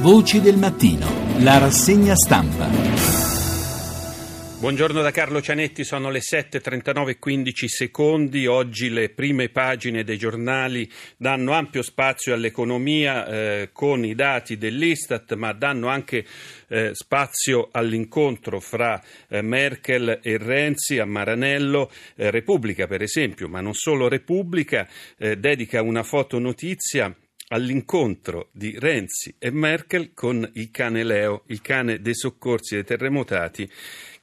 Voci del mattino, la rassegna stampa. Buongiorno da Carlo Cianetti, sono le 7.39 e 15 secondi. Oggi le prime pagine dei giornali danno ampio spazio all'economia eh, con i dati dell'Istat, ma danno anche eh, spazio all'incontro fra eh, Merkel e Renzi a Maranello. Eh, Repubblica, per esempio, ma non solo Repubblica, eh, dedica una fotonotizia all'incontro di Renzi e Merkel con il cane Leo, il cane dei soccorsi dei terremotati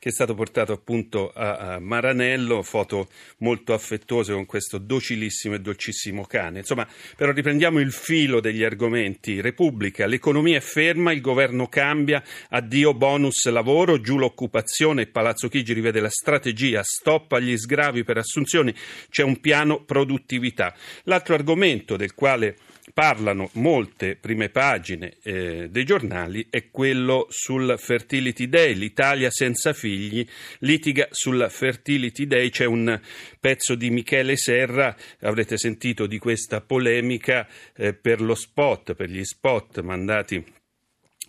che è stato portato appunto a, Maranello, foto molto affettuose con questo docilissimo e dolcissimo cane. Insomma, però riprendiamo il filo degli argomenti. Repubblica, l'economia è ferma, il governo cambia, addio bonus lavoro, giù l'occupazione, Palazzo Chigi rivede la strategia, stop agli sgravi per assunzioni, c'è un piano produttività. L'altro argomento del quale parlano molte prime pagine eh, dei giornali è quello sul Fertility Day. L'Italia senza figli litiga sul Fertility Day. C'è un pezzo di Michele Serra, avrete sentito di questa polemica eh, per lo spot, per gli spot mandati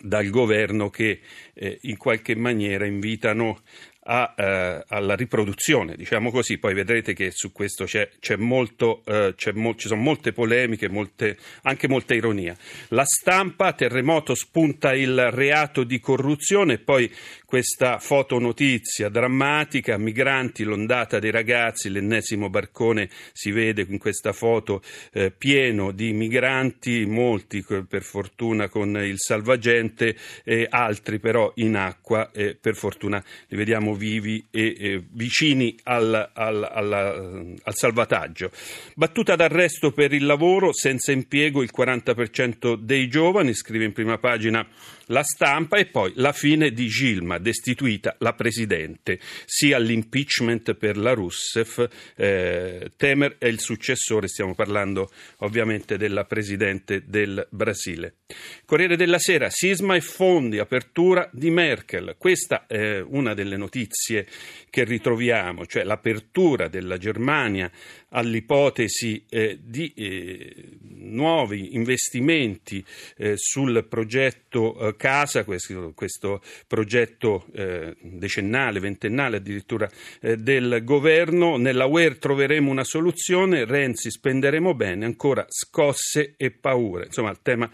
dal governo che eh, in qualche maniera invitano a, eh, alla riproduzione, diciamo così. Poi vedrete che su questo c'è, c'è molto, eh, c'è mo- ci sono molte polemiche, molte, anche molta ironia. La stampa, terremoto spunta il reato di corruzione, poi questa fotonotizia drammatica, migranti, l'ondata dei ragazzi, l'ennesimo barcone si vede in questa foto eh, pieno di migranti, molti per fortuna con il salvagente, e altri però in acqua, e per fortuna li vediamo vivi e, e vicini al, al, alla, al salvataggio. Battuta d'arresto per il lavoro, senza impiego il 40% dei giovani, scrive in prima pagina la stampa e poi la fine di Gilma, destituita la Presidente, sia l'impeachment per la Rousseff, eh, Temer è il successore, stiamo parlando ovviamente della Presidente del Brasile. Corriere della Sera, sisma e fondi, apertura di Merkel, questa è una delle notizie che ritroviamo, cioè l'apertura della Germania all'ipotesi eh, di eh, nuovi investimenti eh, sul progetto eh, Casa, questo, questo progetto eh, decennale, ventennale addirittura eh, del governo. Nella UER troveremo una soluzione, Renzi spenderemo bene, ancora scosse e paure. Insomma, il tema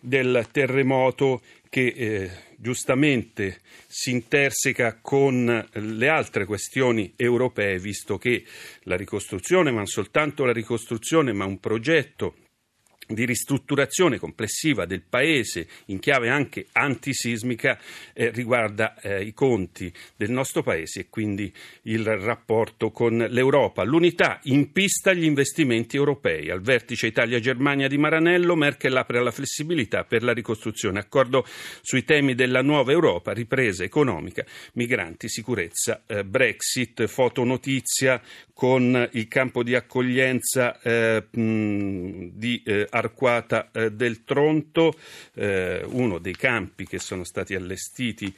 del terremoto che eh, giustamente si interseca con le altre questioni europee, visto che la ricostruzione, ma non soltanto la ricostruzione, ma un progetto di ristrutturazione complessiva del paese in chiave anche antisismica eh, riguarda eh, i conti del nostro paese e quindi il rapporto con l'Europa. L'unità in pista gli investimenti europei. Al vertice Italia-Germania di Maranello Merkel apre alla flessibilità per la ricostruzione. Accordo sui temi della nuova Europa, ripresa economica, migranti, sicurezza, eh, Brexit, fotonotizia con il campo di accoglienza eh, mh, di eh, Arquata eh, del Tronto, eh, uno dei campi che sono stati allestiti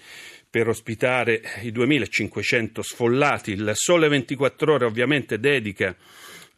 per ospitare i 2500 sfollati. Il Sole 24 Ore ovviamente dedica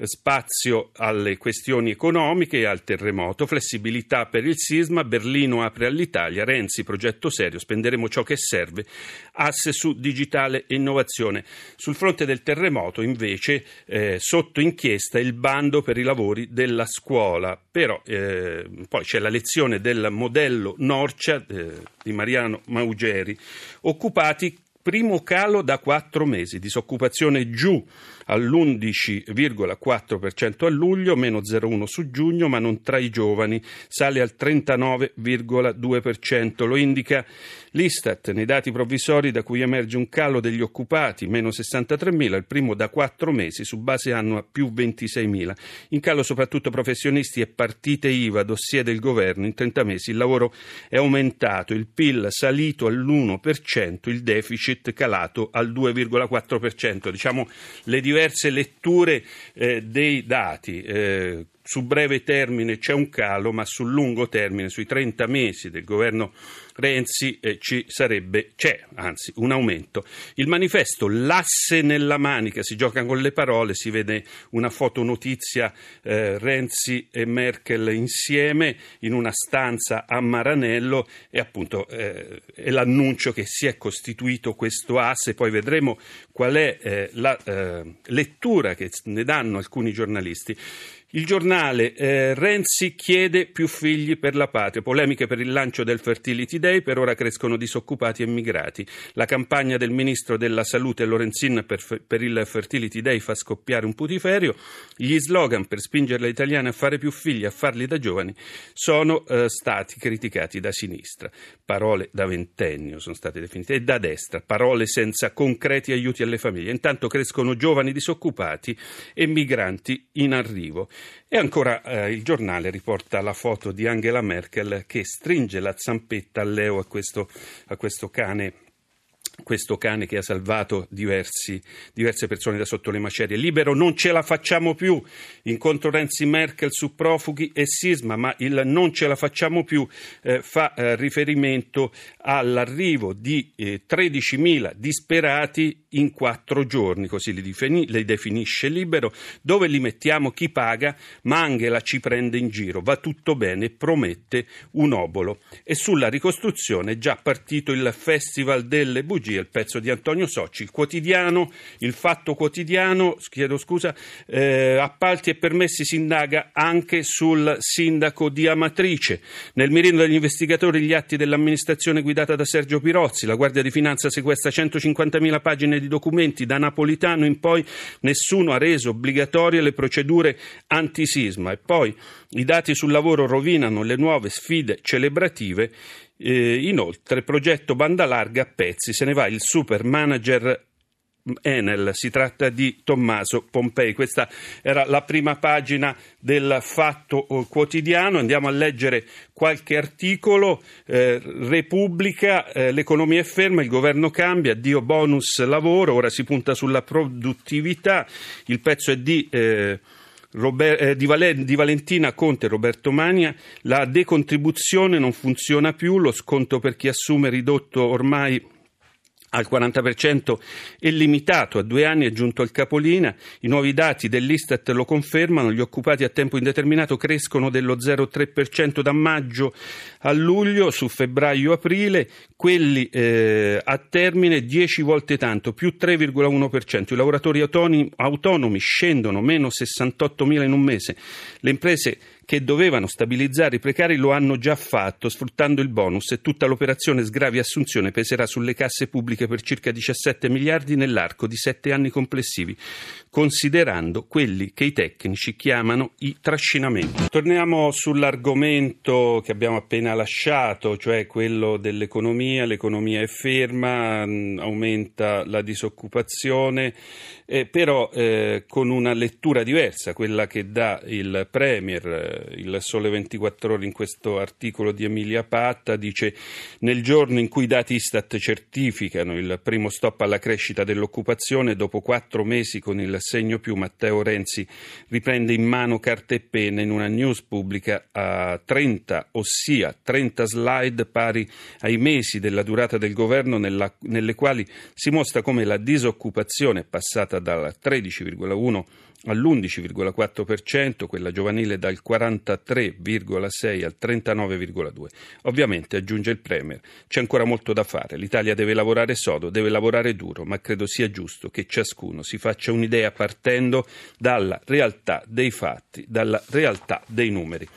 spazio alle questioni economiche e al terremoto, flessibilità per il sisma, Berlino apre all'Italia, Renzi progetto serio, spenderemo ciò che serve, asse su digitale e innovazione. Sul fronte del terremoto invece eh, sotto inchiesta il bando per i lavori della scuola, però eh, poi c'è la lezione del modello Norcia eh, di Mariano Maugeri, occupati primo calo da quattro mesi, disoccupazione giù all'11,4% a luglio, meno 0,1 su giugno, ma non tra i giovani, sale al 39,2%. Lo indica l'Istat nei dati provvisori da cui emerge un calo degli occupati, meno 63.000, il primo da quattro mesi, su base annua più 26.000. In calo soprattutto professionisti e partite IVA, dossier del governo. In 30 mesi il lavoro è aumentato, il PIL salito all'1%, il deficit calato al 2,4%. Diciamo le diverse diverse letture eh, dei dati. Eh, su breve termine c'è un calo, ma sul lungo termine, sui 30 mesi del governo Renzi, eh, ci sarebbe, c'è anzi un aumento. Il manifesto L'asse nella manica, si gioca con le parole, si vede una fotonotizia eh, Renzi e Merkel insieme in una stanza a Maranello e appunto eh, è l'annuncio che si è costituito questo asse, poi vedremo qual è eh, la eh, lettura che ne danno alcuni giornalisti. Il giornale eh, Renzi chiede più figli per la patria, polemiche per il lancio del Fertility Day, per ora crescono disoccupati e immigrati. La campagna del ministro della salute Lorenzin per, per il Fertility Day fa scoppiare un putiferio. Gli slogan per spingere le italiane a fare più figli, a farli da giovani, sono eh, stati criticati da sinistra. Parole da ventennio sono state definite e da destra, parole senza concreti aiuti alle famiglie. Intanto crescono giovani disoccupati e migranti in arrivo. E ancora eh, il giornale riporta la foto di Angela Merkel che stringe la zampetta a Leo a questo, a questo cane questo cane che ha salvato diversi, diverse persone da sotto le macerie. Libero non ce la facciamo più. Incontro Renzi Merkel su profughi e sisma, ma il non ce la facciamo più eh, fa eh, riferimento all'arrivo di eh, 13.000 disperati in quattro giorni, così li, defini- li, definisce Libero. Dove li mettiamo? Chi paga? Ma Angela ci prende in giro. Va tutto bene, promette un obolo. E sulla ricostruzione è già partito il Festival delle Bugie Bugie, il pezzo di Antonio Socci, il quotidiano, il fatto quotidiano, chiedo scusa, eh, appalti e permessi si indaga anche sul sindaco di Amatrice. Nel mirino degli investigatori gli atti dell'amministrazione guidata da Sergio Pirozzi, la Guardia di Finanza sequestra 150.000 pagine di documenti, da Napolitano in poi nessuno ha reso obbligatorie le procedure antisisma e poi i dati sul lavoro rovinano le nuove sfide celebrative eh, inoltre, progetto banda larga a pezzi, se ne va il super manager Enel, si tratta di Tommaso Pompei. Questa era la prima pagina del Fatto Quotidiano. Andiamo a leggere qualche articolo. Eh, Repubblica, eh, l'economia è ferma, il governo cambia, Dio bonus lavoro, ora si punta sulla produttività. Il pezzo è di. Eh, Robert, eh, di, Valen, di, Valentina Conte e Roberto Mania, la decontribuzione non funziona più, lo sconto per chi assume è ridotto ormai al 40% è limitato a due anni, è giunto al capolina. I nuovi dati dell'Istat lo confermano, gli occupati a tempo indeterminato crescono dello 0,3% da maggio a luglio, su febbraio-aprile, quelli eh, a termine 10 volte tanto, più 3,1%. I lavoratori autonomi, autonomi scendono, meno 68.000 in un mese. Le imprese che dovevano stabilizzare i precari lo hanno già fatto sfruttando il bonus e tutta l'operazione sgravi assunzione peserà sulle casse pubbliche per circa 17 miliardi nell'arco di sette anni complessivi, considerando quelli che i tecnici chiamano i trascinamenti. Torniamo sull'argomento che abbiamo appena lasciato, cioè quello dell'economia. L'economia è ferma, aumenta la disoccupazione, eh, però eh, con una lettura diversa, quella che dà il Premier il Sole 24 Ore in questo articolo di Emilia Patta dice nel giorno in cui i dati Istat certificano il primo stop alla crescita dell'occupazione, dopo quattro mesi con il segno più Matteo Renzi riprende in mano carta e penna in una news pubblica a 30, ossia 30 slide pari ai mesi della durata del governo nella, nelle quali si mostra come la disoccupazione è passata dal 13,1 all'11,4%, quella giovanile dal 43,6 al 39,2. Ovviamente, aggiunge il Premier, c'è ancora molto da fare. L'Italia deve lavorare sodo, deve lavorare duro, ma credo sia giusto che ciascuno si faccia un'idea partendo dalla realtà dei fatti, dalla realtà dei numeri.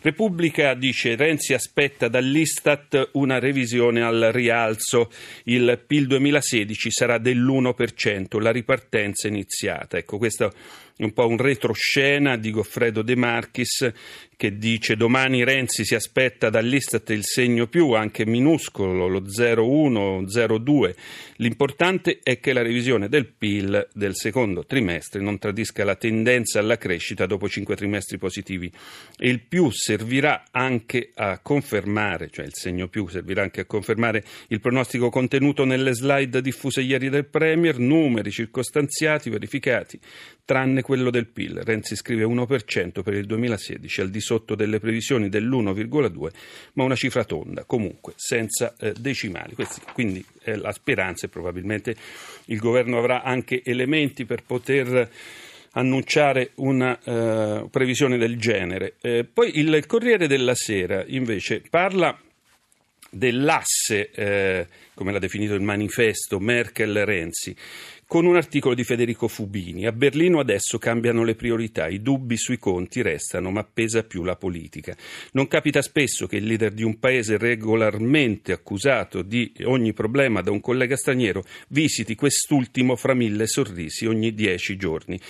Repubblica dice Renzi aspetta dall'Istat una revisione al rialzo, il PIL 2016 sarà dell'1%, la ripartenza è iniziata. Ecco, questo è un po' un retroscena di Goffredo De Marchis che dice domani Renzi si aspetta dall'Istat il segno più, anche minuscolo, lo 0,1, 0,2. L'importante è che la revisione del PIL del secondo trimestre non tradisca la tendenza alla crescita dopo cinque trimestri positivi. Il più servirà anche a confermare, cioè il segno più servirà anche a confermare il pronostico contenuto nelle slide diffuse ieri del Premier, numeri circostanziati, verificati, tranne quello del PIL. Renzi scrive 1% per il 2016 al di sotto delle previsioni dell'1,2, ma una cifra tonda, comunque senza eh, decimali. Questi, quindi è la speranza e probabilmente il governo avrà anche elementi per poter annunciare una uh, previsione del genere. Eh, poi il Corriere della Sera invece parla dell'asse, eh, come l'ha definito il manifesto Merkel-Renzi, con un articolo di Federico Fubini. A Berlino adesso cambiano le priorità, i dubbi sui conti restano, ma pesa più la politica. Non capita spesso che il leader di un paese regolarmente accusato di ogni problema da un collega straniero visiti quest'ultimo fra mille sorrisi ogni dieci giorni.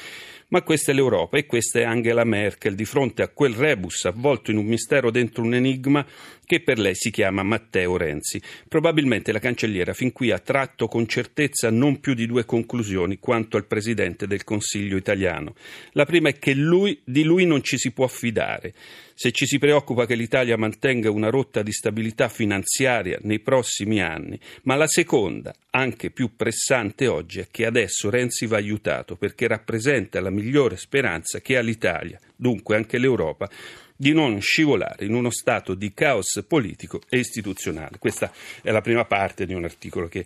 Ma questa è l'Europa e questa è Angela Merkel di fronte a quel rebus avvolto in un mistero dentro un enigma che per lei si chiama Matteo Renzi. Probabilmente la cancelliera fin qui ha tratto con certezza non più di due conclusioni quanto al presidente del Consiglio italiano. La prima è che lui, di lui non ci si può fidare. Se ci si preoccupa che l'Italia mantenga una rotta di stabilità finanziaria nei prossimi anni, ma la seconda, anche più pressante oggi, è che adesso Renzi va aiutato perché rappresenta la migliore speranza che ha l'Italia, dunque anche l'Europa, di non scivolare in uno stato di caos politico e istituzionale. Questa è la prima parte di un articolo che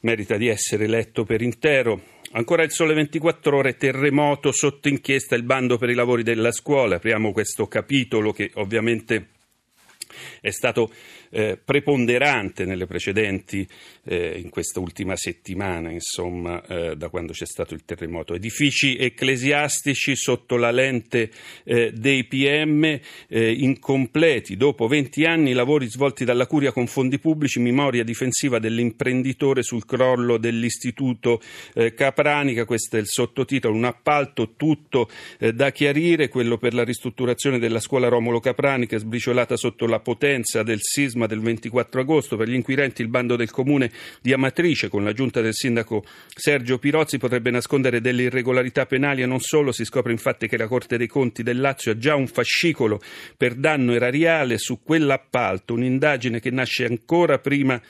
merita di essere letto per intero. Ancora il sole 24 ore, terremoto sotto inchiesta il bando per i lavori della scuola. Apriamo questo capitolo che ovviamente è stato eh, preponderante nelle precedenti, eh, in questa ultima settimana, insomma, eh, da quando c'è stato il terremoto. Edifici ecclesiastici sotto la lente eh, dei PM eh, incompleti. Dopo 20 anni lavori svolti dalla Curia con fondi pubblici, memoria difensiva dell'imprenditore sul crollo dell'istituto eh, Capranica, questo è il sottotitolo, un appalto tutto da chiarire, quello per la ristrutturazione della scuola Romolo Capranica, sbriciolata sotto la potenza del sisma sisma del 24 agosto. Per gli inquirenti il bando del comune di Amatrice con l'aggiunta del sindaco Sergio Pirozzi potrebbe nascondere delle irregolarità penali e non solo. Si scopre infatti che la Corte dei Conti del Lazio ha già un fascicolo per danno erariale su quell'appalto, un'indagine che nasce ancora prima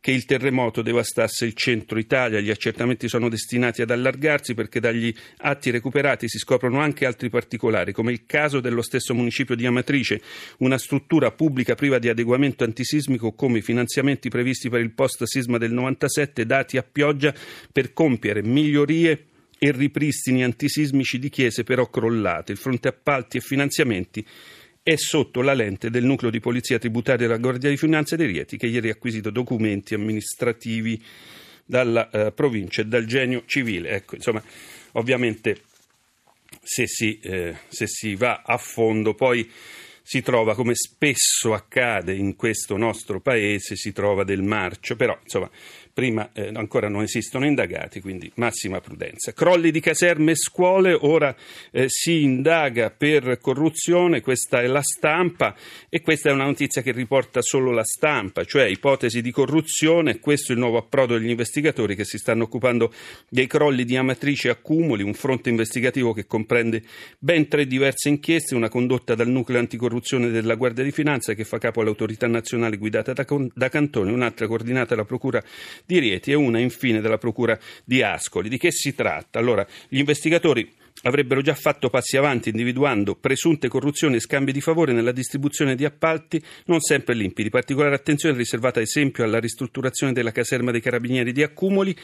che il terremoto devastasse il centro Italia. Gli accertamenti sono destinati ad allargarsi perché dagli atti recuperati si scoprono anche altri particolari, come il caso dello stesso municipio di Amatrice, una struttura pubblica priva di adeguamento antisismico come i finanziamenti previsti per il post sisma del 97 dati a pioggia per compiere migliorie e ripristini antisismici di chiese però crollate. Il fronte appalti e finanziamenti è sotto la lente del nucleo di polizia tributaria della Guardia di Finanza di Rieti che ieri ha acquisito documenti amministrativi dalla eh, provincia e dal genio civile. Ecco, insomma, ovviamente se si, eh, se si va a fondo poi si trova, come spesso accade in questo nostro paese, si trova del marcio, però insomma prima eh, ancora non esistono indagati, quindi massima prudenza. Crolli di caserme e scuole, ora eh, si indaga per corruzione, questa è la stampa e questa è una notizia che riporta solo la stampa, cioè ipotesi di corruzione, questo è il nuovo approdo degli investigatori che si stanno occupando dei crolli di Amatrice accumuli, un fronte investigativo che comprende ben tre diverse inchieste, una condotta dal nucleo anticorruzione della Guardia di Finanza che fa capo all'autorità nazionale guidata da, da Cantone, un'altra coordinata dalla Procura di Rieti e una infine della Procura di Ascoli. Di che si tratta? Allora, gli investigatori avrebbero già fatto passi avanti individuando presunte corruzioni e scambi di favore nella distribuzione di appalti non sempre limpidi. Particolare attenzione riservata ad esempio alla ristrutturazione della caserma dei carabinieri di Accumoli,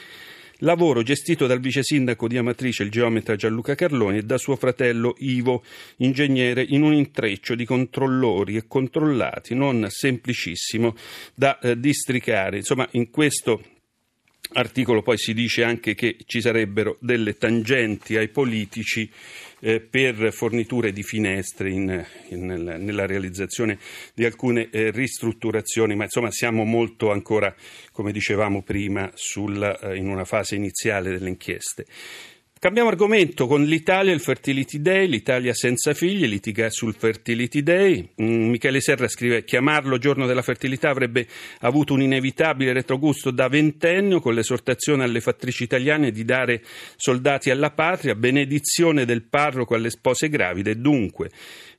lavoro gestito dal vice sindaco di Amatrice, il geometra Gianluca Carloni, e da suo fratello Ivo, ingegnere, in un intreccio di controllori e controllati non semplicissimo da eh, districare. Insomma, in questo articolo poi si dice anche che ci sarebbero delle tangenti ai politici eh, per forniture di finestre in, in, nella realizzazione di alcune eh, ristrutturazioni, ma insomma siamo molto ancora, come dicevamo prima, sul, eh, in una fase iniziale delle inchieste. Cambiamo argomento con l'Italia, il Fertility Day, l'Italia senza figli, litiga sul Fertility Day. Mm, Michele Serra scrive chiamarlo giorno della fertilità avrebbe avuto un inevitabile retrogusto da ventennio con l'esortazione alle fattrici italiane di dare soldati alla patria, benedizione del parroco alle spose gravide, dunque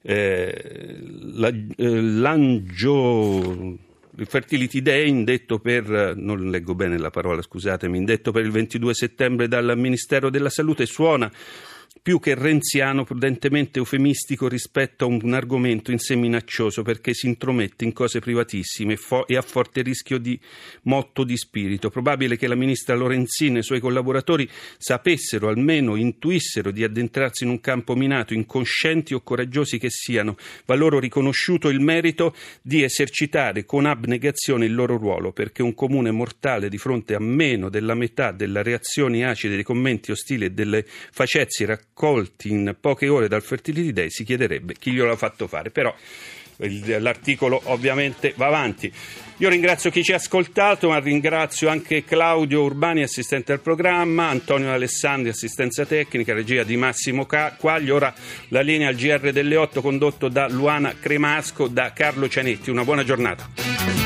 eh, la, eh, l'angio il Fertility Day, indetto per, non leggo bene la parola, scusatemi, indetto per il 22 settembre dal Ministero della Salute, suona più che renziano, prudentemente eufemistico rispetto a un argomento in sé minaccioso perché si intromette in cose privatissime e, a forte rischio di motto di spirito. Probabile che la ministra Lorenzini e i suoi collaboratori sapessero, almeno intuissero di addentrarsi in un campo minato, incoscienti o coraggiosi che siano, va loro riconosciuto il merito di esercitare con abnegazione il loro ruolo, perché un comune mortale di fronte a meno della metà delle reazioni acide, dei commenti ostili e delle facezie raccolte raccolti in poche ore dal Fertility Day, si chiederebbe chi glielo ha fatto fare. Però l'articolo ovviamente va avanti. Io ringrazio chi ci ha ascoltato, ma ringrazio anche Claudio Urbani, assistente al programma, Antonio Alessandri, assistenza tecnica, regia di Massimo Quaglio. Ora la linea al GR delle 8 condotto da Luana Cremasco, da Carlo Cianetti. Una buona giornata.